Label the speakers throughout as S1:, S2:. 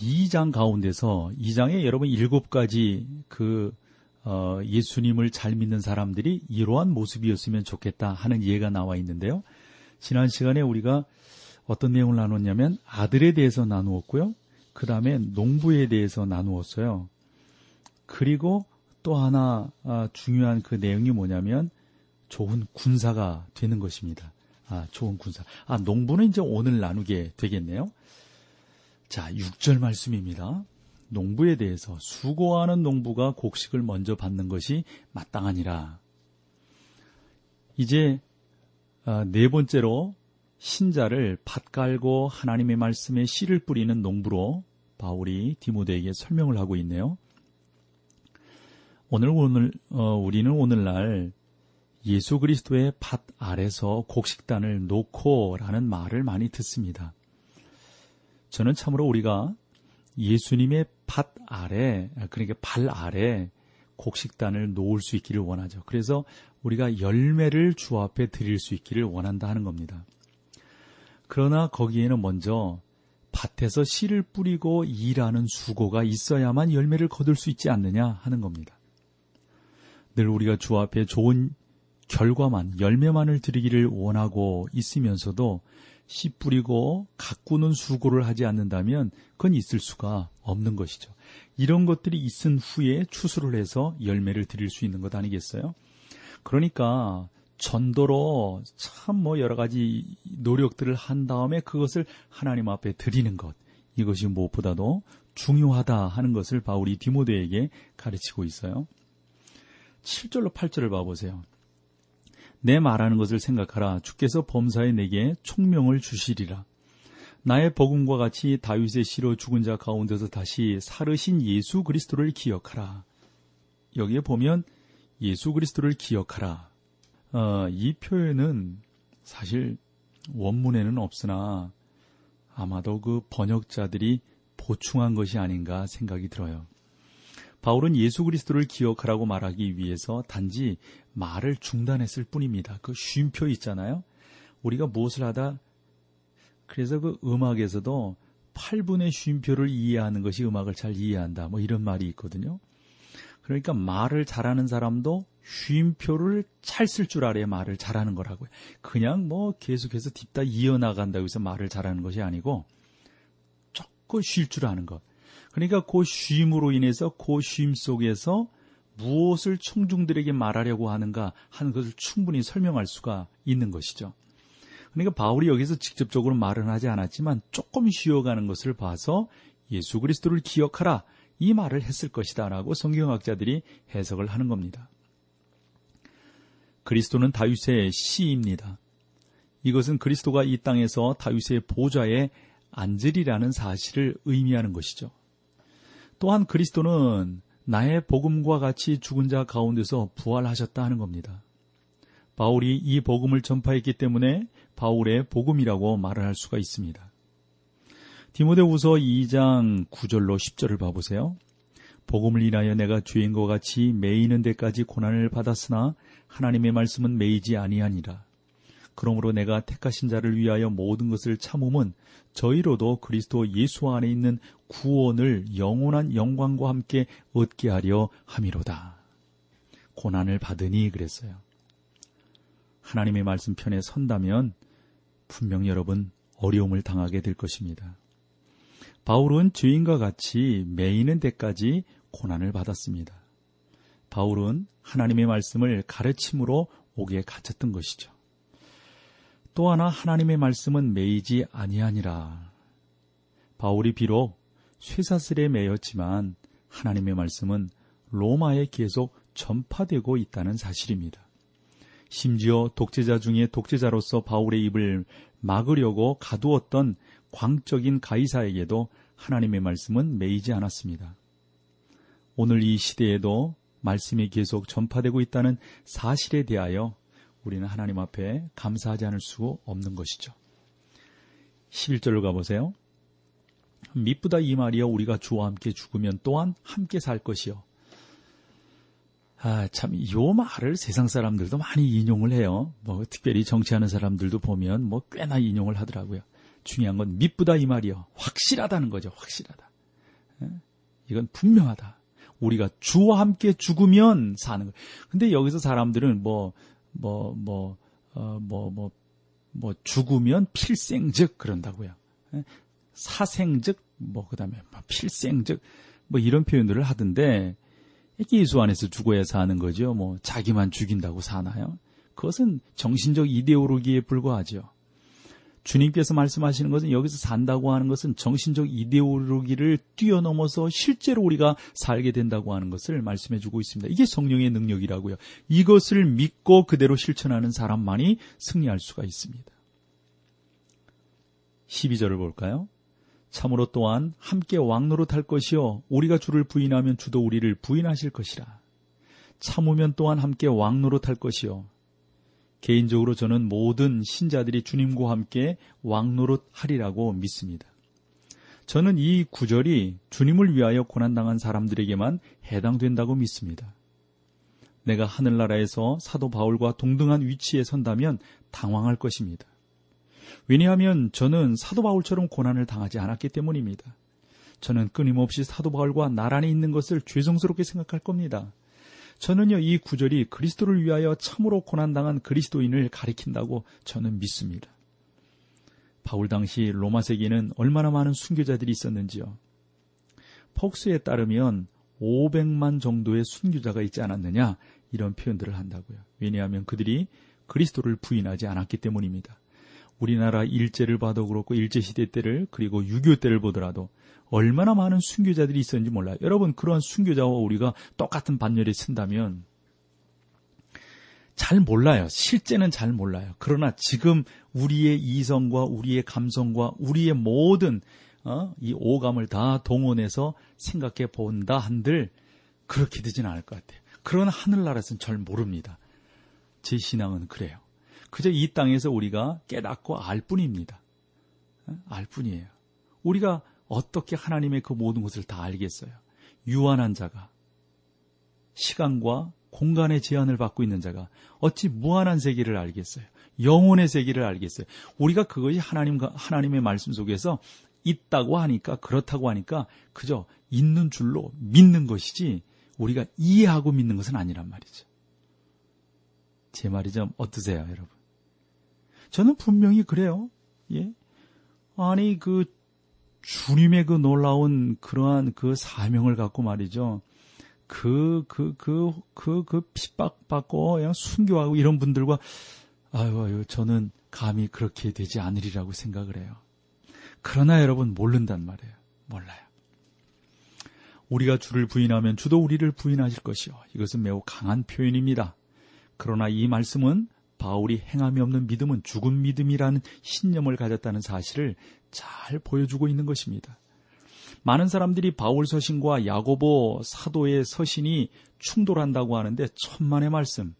S1: 2장 가운데서 2장에 여러분 일곱 가지 그 어, 예수님을 잘 믿는 사람들이 이러한 모습이었으면 좋겠다 하는 예가 나와 있는데요. 지난 시간에 우리가 어떤 내용을 나눴냐면 아들에 대해서 나누었고요. 그 다음에 농부에 대해서 나누었어요. 그리고 또 하나 아, 중요한 그 내용이 뭐냐면 좋은 군사가 되는 것입니다. 아, 좋은 군사. 아, 농부는 이제 오늘 나누게 되겠네요. 자, 6절 말씀입니다. 농부에 대해서 수고하는 농부가 곡식을 먼저 받는 것이 마땅하니라. 이제 아, 네 번째로 신자를 밭 갈고 하나님의 말씀에 씨를 뿌리는 농부로 바울이 디모데에게 설명을 하고 있네요. 오늘 오늘 어, 우리는 오늘날 예수 그리스도의 밭 아래서 곡식단을 놓고라는 말을 많이 듣습니다. 저는 참으로 우리가 예수님의 밭 아래, 그러니까 발 아래 곡식단을 놓을 수 있기를 원하죠. 그래서 우리가 열매를 주 앞에 드릴 수 있기를 원한다 하는 겁니다. 그러나 거기에는 먼저 밭에서 씨를 뿌리고 일하는 수고가 있어야만 열매를 거둘 수 있지 않느냐 하는 겁니다. 늘 우리가 주 앞에 좋은 결과만, 열매만을 드리기를 원하고 있으면서도 씨 뿌리고 가꾸는 수고를 하지 않는다면 그건 있을 수가 없는 것이죠. 이런 것들이 있은 후에 추수를 해서 열매를 드릴 수 있는 것 아니겠어요? 그러니까 전도로 참 뭐 여러 가지 노력들을 한 다음에 그것을 하나님 앞에 드리는 것. 이것이 무엇보다도 중요하다 하는 것을 바울이 디모데에게 가르치고 있어요. 7절로 8절을 봐보세요. 내 말하는 것을 생각하라. 주께서 범사에 내게 총명을 주시리라. 나의 복음과 같이 다윗의 씨로 죽은 자 가운데서 다시 살으신 예수 그리스도를 기억하라. 여기에 보면 예수 그리스도를 기억하라. 어, 이 표현은 사실 원문에는 없으나 아마도 그 번역자들이 보충한 것이 아닌가 생각이 들어요. 바울은 예수 그리스도를 기억하라고 말하기 위해서 단지 말을 중단했을 뿐입니다. 그 쉼표 있잖아요. 우리가 무엇을 하다 그래서 그 음악에서도 8분의 쉼표를 이해하는 것이 음악을 잘 이해한다. 뭐 이런 말이 있거든요. 그러니까 말을 잘하는 사람도 쉼표를 잘 쓸 줄 알아야 말을 잘하는 거라고요. 그냥 뭐 계속해서 딥다 이어나간다고 해서 말을 잘하는 것이 아니고 조금 쉴 줄 아는 것. 그러니까 그 쉼으로 인해서 그 쉼 속에서 무엇을 청중들에게 말하려고 하는가 하는 것을 충분히 설명할 수가 있는 것이죠. 그러니까 바울이 여기서 직접적으로 말은 하지 않았지만 조금 쉬어가는 것을 봐서 예수 그리스도를 기억하라 이 말을 했을 것이다라고 성경학자들이 해석을 하는 겁니다. 그리스도는 다윗의 시입니다. 이것은 그리스도가 이 땅에서 다윗의 보좌에 앉으리라는 사실을 의미하는 것이죠. 또한 그리스도는 나의 복음과 같이 죽은 자 가운데서 부활하셨다 하는 겁니다. 바울이 이 복음을 전파했기 때문에 바울의 복음이라고 말을 할 수가 있습니다. 디모데후서 2장 9절로 10절을 봐보세요. 복음을 인하여 내가 죄인과 같이 매이는 데까지 고난을 받았으나 하나님의 말씀은 매이지 아니하니라. 그러므로 내가 택하신 자를 위하여 모든 것을 참음은 저희로도 그리스도 예수 안에 있는 구원을 영원한 영광과 함께 얻게 하려 함이로다. 고난을 받으니 그랬어요. 하나님의 말씀 편에 선다면 분명 여러분 어려움을 당하게 될 것입니다. 바울은 죄인과 같이 매이는 데까지 고난을 받았습니다. 바울은 하나님의 말씀을 가르침으로 옥에 갇혔던 것이죠. 또 하나 하나님의 말씀은 매이지 아니하니라. 바울이 비록 쇠사슬에 매였지만 하나님의 말씀은 로마에 계속 전파되고 있다는 사실입니다. 심지어 독재자 중에 독재자로서 바울의 입을 막으려고 가두었던 광적인 가이사에게도 하나님의 말씀은 매이지 않았습니다. 오늘 이 시대에도 말씀이 계속 전파되고 있다는 사실에 대하여 우리는 하나님 앞에 감사하지 않을 수 없는 것이죠. 11절로 가보세요. 미쁘다 이 말이여 우리가 주와 함께 죽으면 또한 함께 살 것이요. 아, 참, 요 말을 세상 사람들도 많이 인용을 해요. 뭐, 특별히 정치하는 사람들도 보면 뭐 꽤나 인용을 하더라고요. 중요한 건 미쁘다 이 말이요. 확실하다는 거죠. 확실하다. 예? 이건 분명하다. 우리가 주와 함께 죽으면 사는 거. 근데 여기서 사람들은 뭐, 뭐, 뭐, 어, 뭐, 뭐, 뭐, 죽으면 필생즉 그런다고요. 예? 사생즉, 뭐, 그 다음에 뭐 필생즉, 뭐 이런 표현들을 하던데, 예수 안에서 죽어야 사는 거죠. 뭐, 자기만 죽인다고 사나요? 그것은 정신적 이데올로기에 불과하죠. 주님께서 말씀하시는 것은 여기서 산다고 하는 것은 정신적 이데올로기를 뛰어넘어서 실제로 우리가 살게 된다고 하는 것을 말씀해 주고 있습니다. 이게 성령의 능력이라고요. 이것을 믿고 그대로 실천하는 사람만이 승리할 수가 있습니다. 12절을 볼까요? 참으로 또한 함께 왕노릇할 것이요 우리가 주를 부인하면 주도 우리를 부인하실 것이라. 참으면 또한 함께 왕노릇할 것이요 개인적으로 저는 모든 신자들이 주님과 함께 왕노릇 하리라고 믿습니다. 저는 이 구절이 주님을 위하여 고난당한 사람들에게만 해당된다고 믿습니다. 내가 하늘나라에서 사도 바울과 동등한 위치에 선다면 당황할 것입니다. 왜냐하면 저는 사도 바울처럼 고난을 당하지 않았기 때문입니다. 저는 끊임없이 사도 바울과 나란히 있는 것을 죄송스럽게 생각할 겁니다. 저는요, 이 구절이 그리스도를 위하여 참으로 고난당한 그리스도인을 가리킨다고 저는 믿습니다. 바울 당시 로마 세계에는 얼마나 많은 순교자들이 있었는지요. 폭스에 따르면 500만 정도의 순교자가 있지 않았느냐 이런 표현들을 한다고요. 왜냐하면 그들이 그리스도를 부인하지 않았기 때문입니다. 우리나라 일제를 봐도 그렇고 일제시대 때를 그리고 6.25 때를 보더라도 얼마나 많은 순교자들이 있었는지 몰라요. 여러분 그러한 순교자와 우리가 똑같은 반열에 쓴다면 잘 몰라요. 실제는 잘 몰라요. 그러나 지금 우리의 이성과 우리의 감성과 우리의 모든 어? 이 오감을 다 동원해서 생각해 본다 한들 그렇게 되진 않을 것 같아요. 그러나 하늘나라에서는 잘 모릅니다. 제 신앙은 그래요. 그저 이 땅에서 우리가 깨닫고 알 뿐입니다. 어? 알 뿐이에요. 우리가 어떻게 하나님의 그 모든 것을 다 알겠어요? 유한한 자가 시간과 공간의 제한을 받고 있는 자가 어찌 무한한 세계를 알겠어요? 영혼의 세계를 알겠어요? 우리가 그것이 하나님과 하나님의 말씀 속에서 있다고 하니까 그렇다고 하니까 그저 있는 줄로 믿는 것이지 우리가 이해하고 믿는 것은 아니란 말이죠. 제 말이 좀 어떠세요, 여러분? 저는 분명히 그래요. 예? 아니 그 주님의 그 놀라운 그러한 그 사명을 갖고 말이죠. 그, 그, 그, 그, 그 핍박받고 그냥 순교하고 이런 분들과 아유, 아유, 저는 감히 그렇게 되지 않으리라고 생각을 해요. 그러나 여러분 모른단 말이에요. 몰라요. 우리가 주를 부인하면 주도 우리를 부인하실 것이요. 이것은 매우 강한 표현입니다. 그러나 이 말씀은 바울이 행함이 없는 믿음은 죽은 믿음이라는 신념을 가졌다는 사실을 잘 보여주고 있는 것입니다. 많은 사람들이 바울 서신과 야고보 사도의 서신이 충돌한다고 하는데 천만의 말씀.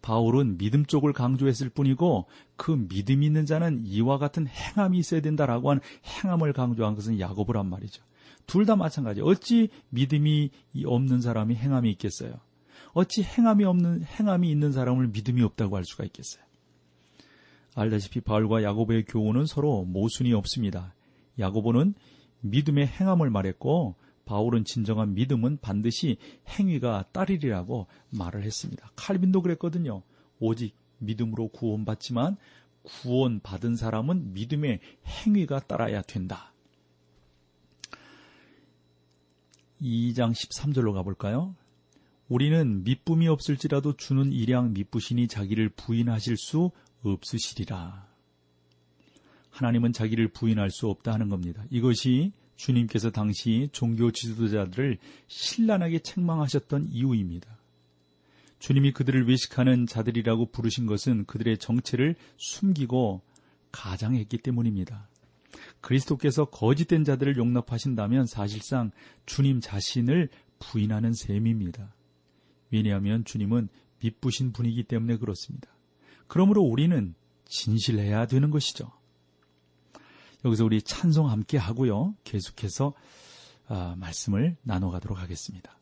S1: 바울은 믿음 쪽을 강조했을 뿐이고 그 믿음 있는 자는 이와 같은 행함이 있어야 된다라고 하는 행함을 강조한 것은 야고보란 말이죠. 둘 다 마찬가지. 어찌 믿음이 없는 사람이 행함이 있겠어요? 어찌 행함이 없는 행함이 있는 사람을 믿음이 없다고 할 수가 있겠어요? 알다시피 바울과 야고보의 교훈은 서로 모순이 없습니다. 야고보는 믿음의 행함을 말했고 바울은 진정한 믿음은 반드시 행위가 따르리라고 말을 했습니다. 칼빈도 그랬거든요. 오직 믿음으로 구원받지만 구원받은 사람은 믿음의 행위가 따라야 된다. 2장 13절로 가볼까요? 우리는 미쁨이 없을지라도 주는 일양 미쁘시니 자기를 부인하실 수 없으시리라. 하나님은 자기를 부인할 수 없다 하는 겁니다. 이것이 주님께서 당시 종교 지도자들을 신란하게 책망하셨던 이유입니다. 주님이 그들을 외식하는 자들이라고 부르신 것은 그들의 정체를 숨기고 가장했기 때문입니다. 그리스도께서 거짓된 자들을 용납하신다면 사실상 주님 자신을 부인하는 셈입니다. 왜냐하면 주님은 미쁘신 분이기 때문에 그렇습니다. 그러므로 우리는 진실해야 되는 것이죠. 여기서 우리 찬송 함께 하고요. 계속해서 아, 말씀을 나눠가도록 하겠습니다.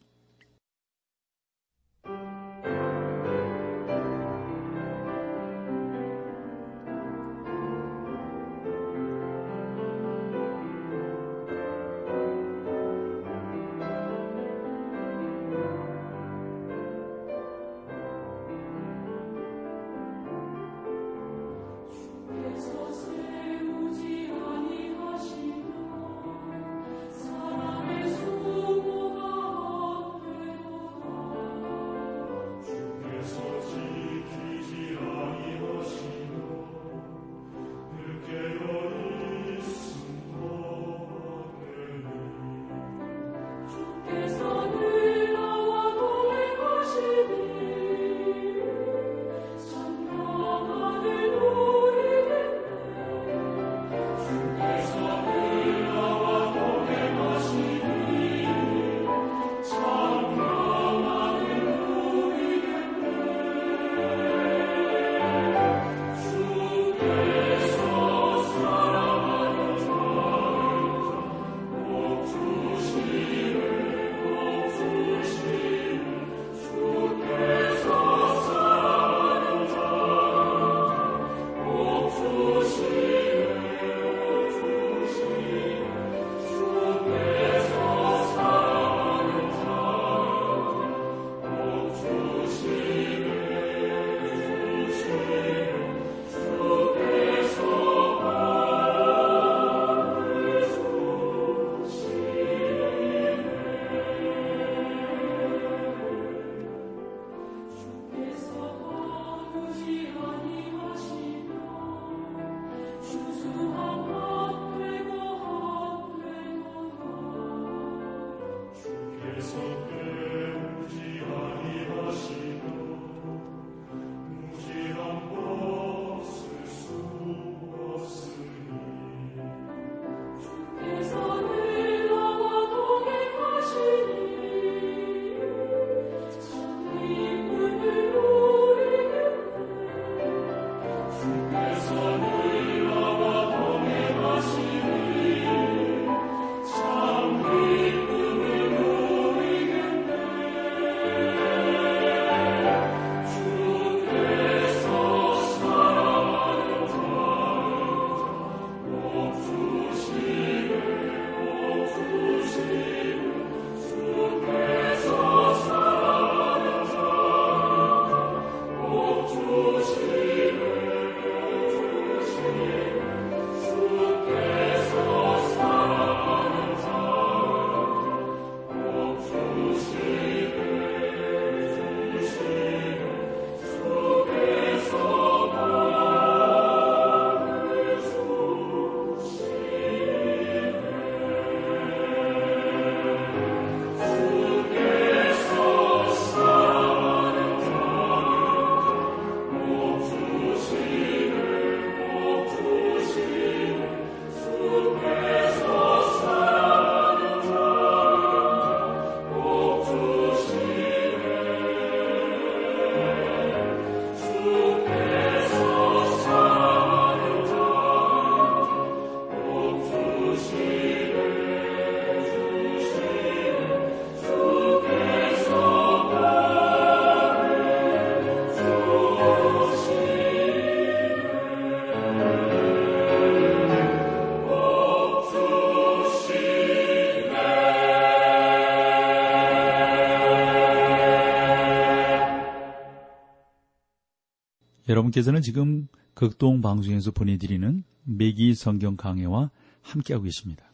S1: 여러분께서는 지금 극동 방송에서 보내드리는 매기 성경 강해와 함께하고 계십니다.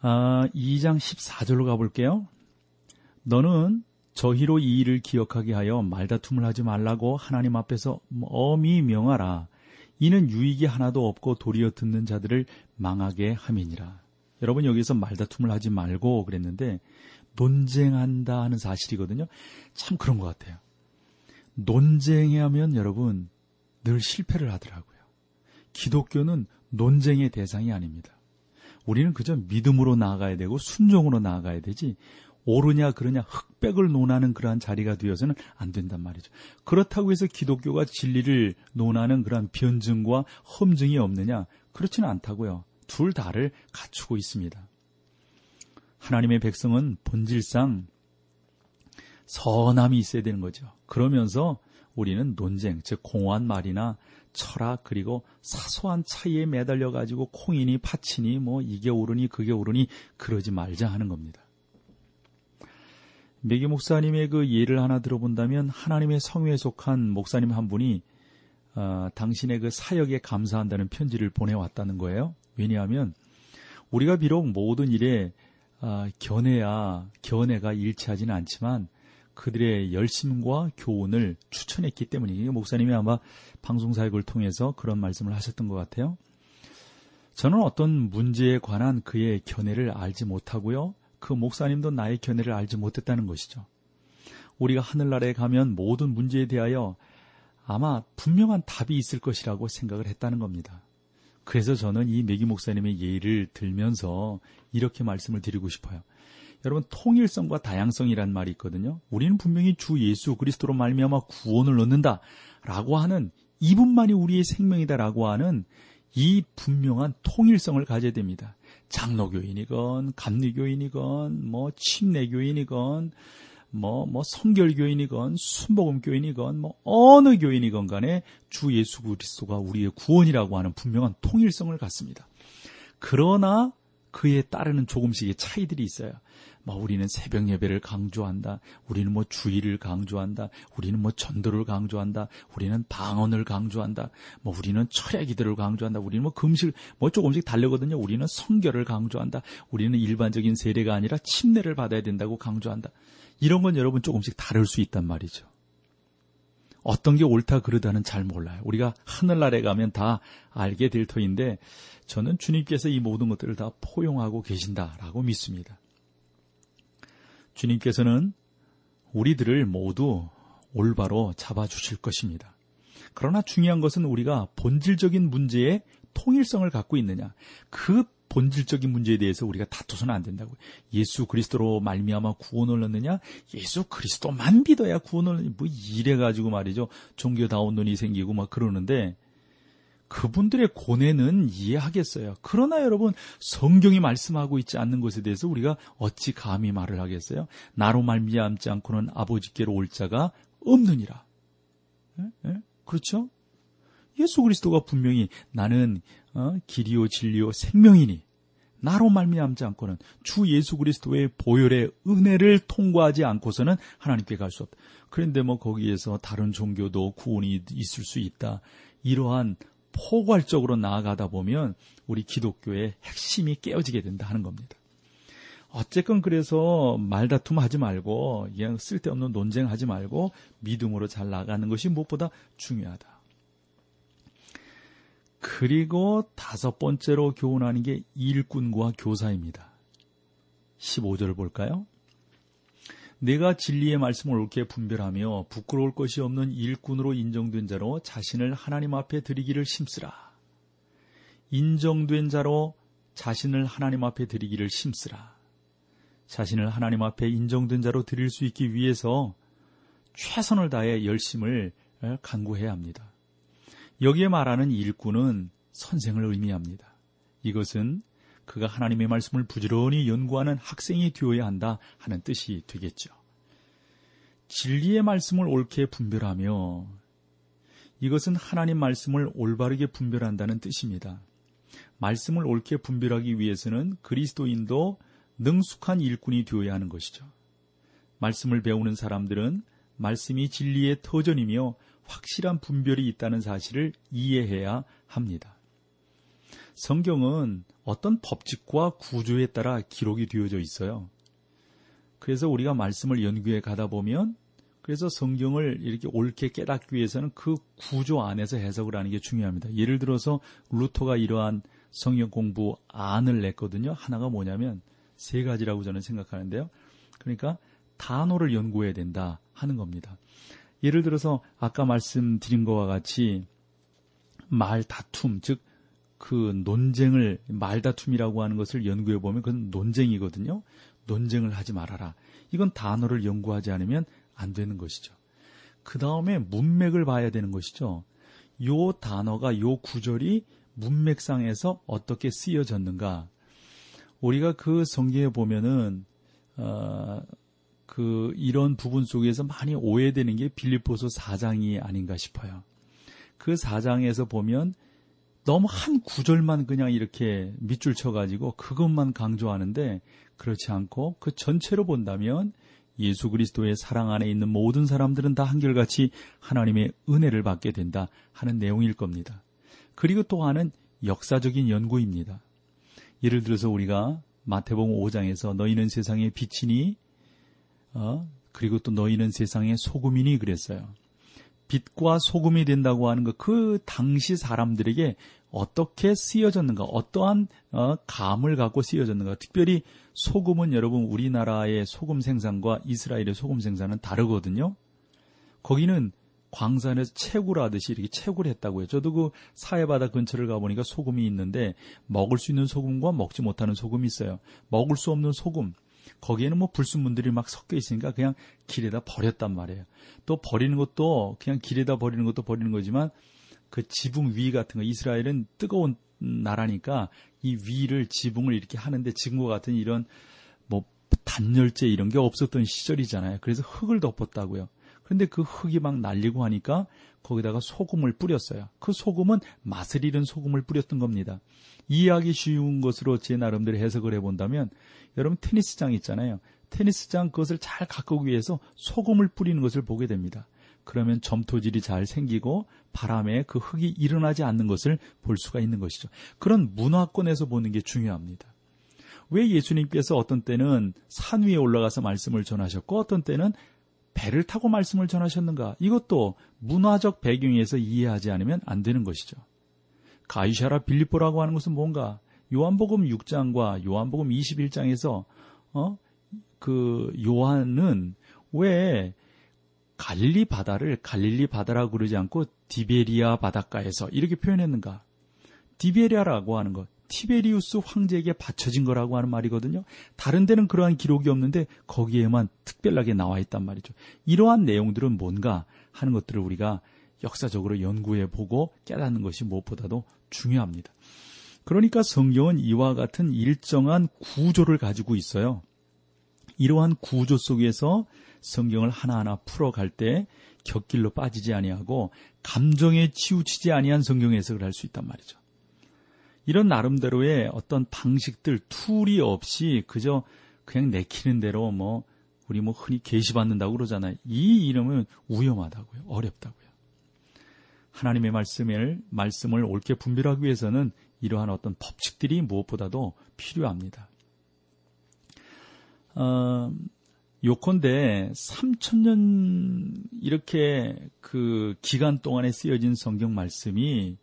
S1: 아, 2장 14절로 가볼게요. 너는 저희로 이 일을 기억하게 하여 말다툼을 하지 말라고 하나님 앞에서 엄히 명하라. 이는 유익이 하나도 없고 도리어 듣는 자들을 망하게 함이니라. 여러분 여기서 말다툼을 하지 말고 그랬는데 논쟁한다 하는 사실이거든요. 참 그런 것 같아요. 논쟁해 하면 여러분 늘 실패를 하더라고요. 기독교는 논쟁의 대상이 아닙니다. 우리는 그저 믿음으로 나아가야 되고 순종으로 나아가야 되지 옳으냐 그러냐 흑백을 논하는 그러한 자리가 되어서는 안 된단 말이죠. 그렇다고 해서 기독교가 진리를 논하는 그러한 변증과 험증이 없느냐 그렇지는 않다고요. 둘 다를 갖추고 있습니다. 하나님의 백성은 본질상 선함이 있어야 되는 거죠. 그러면서 우리는 논쟁, 즉 공허한 말이나 철학 그리고 사소한 차이에 매달려 가지고 콩이니 파치니 뭐 이게 옳으니 그게 옳으니 그러지 말자 하는 겁니다. 메기 목사님의 그 예를 하나 들어본다면 하나님의 성회에 속한 목사님 한 분이 어, 당신의 그 사역에 감사한다는 편지를 보내왔다는 거예요. 왜냐하면 우리가 비록 모든 일에 어, 견해야 견해가 일치하지는 않지만 그들의 열심과 교훈을 추천했기 때문이에요. 목사님이 아마 방송 사역을 통해서 그런 말씀을 하셨던 것 같아요. 저는 어떤 문제에 관한 그의 견해를 알지 못하고요. 그 목사님도 나의 견해를 알지 못했다는 것이죠. 우리가 하늘나라에 가면 모든 문제에 대하여 아마 분명한 답이 있을 것이라고 생각을 했다는 겁니다. 그래서 저는 이 메기 목사님의 예를 들면서 이렇게 말씀을 드리고 싶어요. 여러분 통일성과 다양성이란 말이 있거든요. 우리는 분명히 주 예수 그리스도로 말미암아 구원을 얻는다라고 하는 이분만이 우리의 생명이다라고 하는 이 분명한 통일성을 가져야 됩니다. 장로교인이건 감리교인이건 뭐 침례교인이건 뭐, 뭐, 성결교인이건, 순복음교인이건, 뭐, 어느 교인이건 간에 주 예수 그리스도가 우리의 구원이라고 하는 분명한 통일성을 갖습니다. 그러나 그에 따르는 조금씩의 차이들이 있어요. 뭐 우리는 새벽 예배를 강조한다. 우리는 뭐 주의를 강조한다. 우리는 뭐 전도를 강조한다. 우리는 방언을 강조한다. 뭐 우리는 철야 기도를 강조한다. 우리는 뭐 금식 뭐 조금씩 다르거든요. 우리는 성결을 강조한다. 우리는 일반적인 세례가 아니라 침례를 받아야 된다고 강조한다. 이런 건 여러분 조금씩 다를 수 있단 말이죠. 어떤 게 옳다 그르다는 잘 몰라요. 우리가 하늘나라에 가면 다 알게 될 터인데 저는 주님께서 이 모든 것들을 다 포용하고 계신다라고 믿습니다. 주님께서는 우리들을 모두 올바로 잡아주실 것입니다. 그러나 중요한 것은 우리가 본질적인 문제에 통일성을 갖고 있느냐. 그 본질적인 문제에 대해서 우리가 다투서는 안 된다고. 예수 그리스도로 말미암아 구원을 얻느냐? 예수 그리스도만 믿어야 구원을 뭐 이래 가지고 말이죠. 종교다운 눈이 생기고 막 그러는데 그분들의 고뇌는 이해하겠어요. 그러나 여러분 성경이 말씀하고 있지 않는 것에 대해서 우리가 어찌 감히 말을 하겠어요? 나로 말미암지 않고는 아버지께로 올 자가 없느니라. 에? 에? 그렇죠? 예수 그리스도가 분명히 나는 어, 길이요 진리요 생명이니 나로 말미암지 않고는 주 예수 그리스도의 보혈의 은혜를 통과하지 않고서는 하나님께 갈 수 없다. 그런데 뭐 거기에서 다른 종교도 구원이 있을 수 있다. 이러한 포괄적으로 나아가다 보면 우리 기독교의 핵심이 깨어지게 된다 하는 겁니다. 어쨌건 그래서 말다툼 하지 말고 그냥 쓸데없는 논쟁하지 말고 믿음으로 잘 나가는 것이 무엇보다 중요하다. 그리고 다섯 번째로 교훈하는 게 일꾼과 교사입니다. 15절 볼까요? 내가 진리의 말씀을 옳게 분별하며 부끄러울 것이 없는 일꾼으로 인정된 자로 자신을 하나님 앞에 드리기를 심쓰라. 인정된 자로 자신을 하나님 앞에 드리기를 심쓰라. 자신을 하나님 앞에 인정된 자로 드릴 수 있기 위해서 최선을 다해 열심을 간구해야 합니다. 여기에 말하는 일꾼은 선생을 의미합니다. 이것은 그가 하나님의 말씀을 부지런히 연구하는 학생이 되어야 한다 하는 뜻이 되겠죠. 진리의 말씀을 옳게 분별하며 이것은 하나님 말씀을 올바르게 분별한다는 뜻입니다. 말씀을 옳게 분별하기 위해서는 그리스도인도 능숙한 일꾼이 되어야 하는 것이죠. 말씀을 배우는 사람들은 말씀이 진리의 터전이며 확실한 분별이 있다는 사실을 이해해야 합니다. 성경은 어떤 법칙과 구조에 따라 기록이 되어져 있어요. 그래서 우리가 말씀을 연구해 가다 보면 그래서 성경을 이렇게 옳게 깨닫기 위해서는 그 구조 안에서 해석을 하는 게 중요합니다. 예를 들어서 루터가 이러한 성경 공부 안을 냈거든요. 하나가 뭐냐면 세 가지라고 저는 생각하는데요. 그러니까 단어를 연구해야 된다 하는 겁니다. 예를 들어서 아까 말씀드린 것과 같이 말 다툼, 즉 그 논쟁을 말 다툼이라고 하는 것을 연구해 보면 그건 논쟁이거든요. 논쟁을 하지 말아라. 이건 단어를 연구하지 않으면 안 되는 것이죠. 그 다음에 문맥을 봐야 되는 것이죠. 요 단어가 요 구절이 문맥상에서 어떻게 쓰여졌는가. 우리가 그 성경에 보면은 어, 그 이런 부분 속에서 많이 오해되는 게 빌립보서 4장이 아닌가 싶어요. 그 4장에서 보면 너무 한 구절만 그냥 이렇게 밑줄 쳐가지고 그것만 강조하는데 그렇지 않고 그 전체로 본다면 예수 그리스도의 사랑 안에 있는 모든 사람들은 다 한결같이 하나님의 은혜를 받게 된다 하는 내용일 겁니다. 그리고 또 하나는 역사적인 연구입니다. 예를 들어서 우리가 마태복음 5장에서 너희는 세상의 빛이니 어? 그리고 또 너희는 세상의 소금이니 그랬어요. 빛과 소금이 된다고 하는 것, 그 당시 사람들에게 어떻게 쓰여졌는가, 어떠한 어, 감을 갖고 쓰여졌는가. 특별히 소금은 여러분 우리나라의 소금 생산과 이스라엘의 소금 생산은 다르거든요. 거기는 광산에서 채굴 하듯이 이렇게 채굴 했다고요. 저도 그 사해바다 근처를 가보니까 소금이 있는데 먹을 수 있는 소금과 먹지 못하는 소금이 있어요. 먹을 수 없는 소금. 거기에는 뭐 불순물들이 막 섞여 있으니까 그냥 길에다 버렸단 말이에요. 또 버리는 것도 그냥 길에다 버리는 것도 버리는 거지만 그 지붕 위 같은 거 이스라엘은 뜨거운 나라니까 이 위를 지붕을 이렇게 하는데 지금과 같은 이런 뭐 단열재 이런 게 없었던 시절이잖아요. 그래서 흙을 덮었다고요. 그런데 그 흙이 막 날리고 하니까 거기다가 소금을 뿌렸어요. 그 소금은 맛을 잃은 소금을 뿌렸던 겁니다. 이해하기 쉬운 것으로 제 나름대로 해석을 해본다면 여러분 테니스장 있잖아요. 테니스장 그것을 잘 가꾸기 위해서 소금을 뿌리는 것을 보게 됩니다. 그러면 점토질이 잘 생기고 바람에 그 흙이 일어나지 않는 것을 볼 수가 있는 것이죠. 그런 문화권에서 보는 게 중요합니다. 왜 예수님께서 어떤 때는 산 위에 올라가서 말씀을 전하셨고 어떤 때는 배를 타고 말씀을 전하셨는가? 이것도 문화적 배경에서 이해하지 않으면 안 되는 것이죠. 가이샤라 빌립보라고 하는 것은 뭔가? 요한복음 6장과 요한복음 21장에서 어? 그 요한은 왜 갈릴리 바다를 갈릴리 바다라고 그러지 않고 디베리아 바닷가에서 이렇게 표현했는가? 디베리아라고 하는 것, 티베리우스 황제에게 바쳐진 거라고 하는 말이거든요. 다른 데는 그러한 기록이 없는데 거기에만 특별하게 나와 있단 말이죠. 이러한 내용들은 뭔가 하는 것들을 우리가 역사적으로 연구해 보고 깨닫는 것이 무엇보다도 중요합니다. 그러니까 성경은 이와 같은 일정한 구조를 가지고 있어요. 이러한 구조 속에서 성경을 하나하나 풀어갈 때 곁길로 빠지지 아니하고 감정에 치우치지 아니한 성경 해석을 할 수 있단 말이죠. 이런 나름대로의 어떤 방식들, 툴이 없이 그저 그냥 내키는 대로 뭐 우리 뭐 흔히 계시받는다고 그러잖아요. 이 이름은 위험하다고요. 어렵다고요. 하나님의 말씀을 말씀을 옳게 분별하기 위해서는 이러한 어떤 법칙들이 무엇보다도 필요합니다. 어, 요컨대 3천년 이렇게 그 기간 동안에 쓰여진 성경 말씀이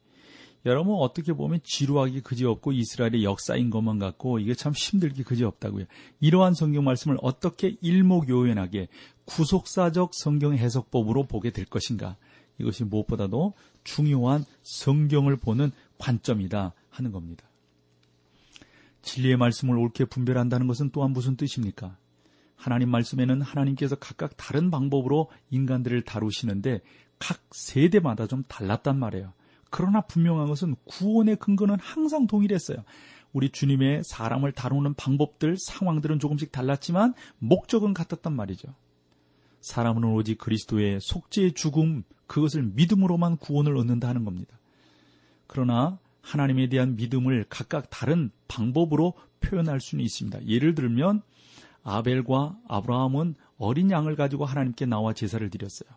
S1: 여러분 어떻게 보면 지루하기 그지없고 이스라엘의 역사인 것만 같고 이게 참 힘들기 그지없다고요. 이러한 성경 말씀을 어떻게 일목요연하게 구속사적 성경 해석법으로 보게 될 것인가? 이것이 무엇보다도 중요한 성경을 보는 관점이다 하는 겁니다. 진리의 말씀을 옳게 분별한다는 것은 또한 무슨 뜻입니까? 하나님 말씀에는 하나님께서 각각 다른 방법으로 인간들을 다루시는데 각 세대마다 좀 달랐단 말이에요. 그러나 분명한 것은 구원의 근거는 항상 동일했어요. 우리 주님의 사람을 다루는 방법들, 상황들은 조금씩 달랐지만 목적은 같았단 말이죠. 사람은 오직 그리스도의 속죄의 죽음, 그것을 믿음으로만 구원을 얻는다 하는 겁니다. 그러나 하나님에 대한 믿음을 각각 다른 방법으로 표현할 수는 있습니다. 예를 들면 아벨과 아브라함은 어린 양을 가지고 하나님께 나와 제사를 드렸어요.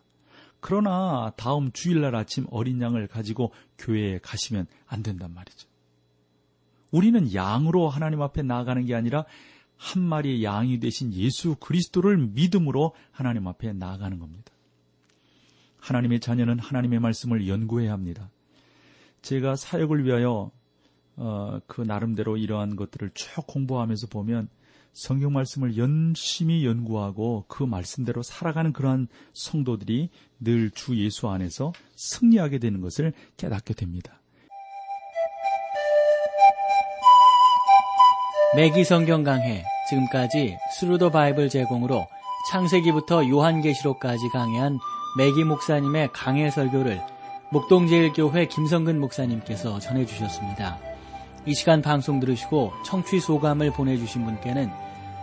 S1: 그러나 다음 주일날 아침 어린 양을 가지고 교회에 가시면 안 된단 말이죠. 우리는 양으로 하나님 앞에 나아가는 게 아니라 한 마리의 양이 되신 예수 그리스도를 믿음으로 하나님 앞에 나아가는 겁니다. 하나님의 자녀는 하나님의 말씀을 연구해야 합니다. 제가 사역을 위하여 어, 그 나름대로 이러한 것들을 쭉 공부하면서 보면 성경 말씀을 열심히 연구하고 그 말씀대로 살아가는 그러한 성도들이 늘 주 예수 안에서 승리하게 되는 것을 깨닫게 됩니다.
S2: 매기 성경 강해 지금까지 Through the Bible 제공으로 창세기부터 요한계시록까지 강해한 매기 목사님의 강해 설교를 목동제일교회 김성근 목사님께서 전해주셨습니다. 이 시간 방송 들으시고 청취 소감을 보내주신 분께는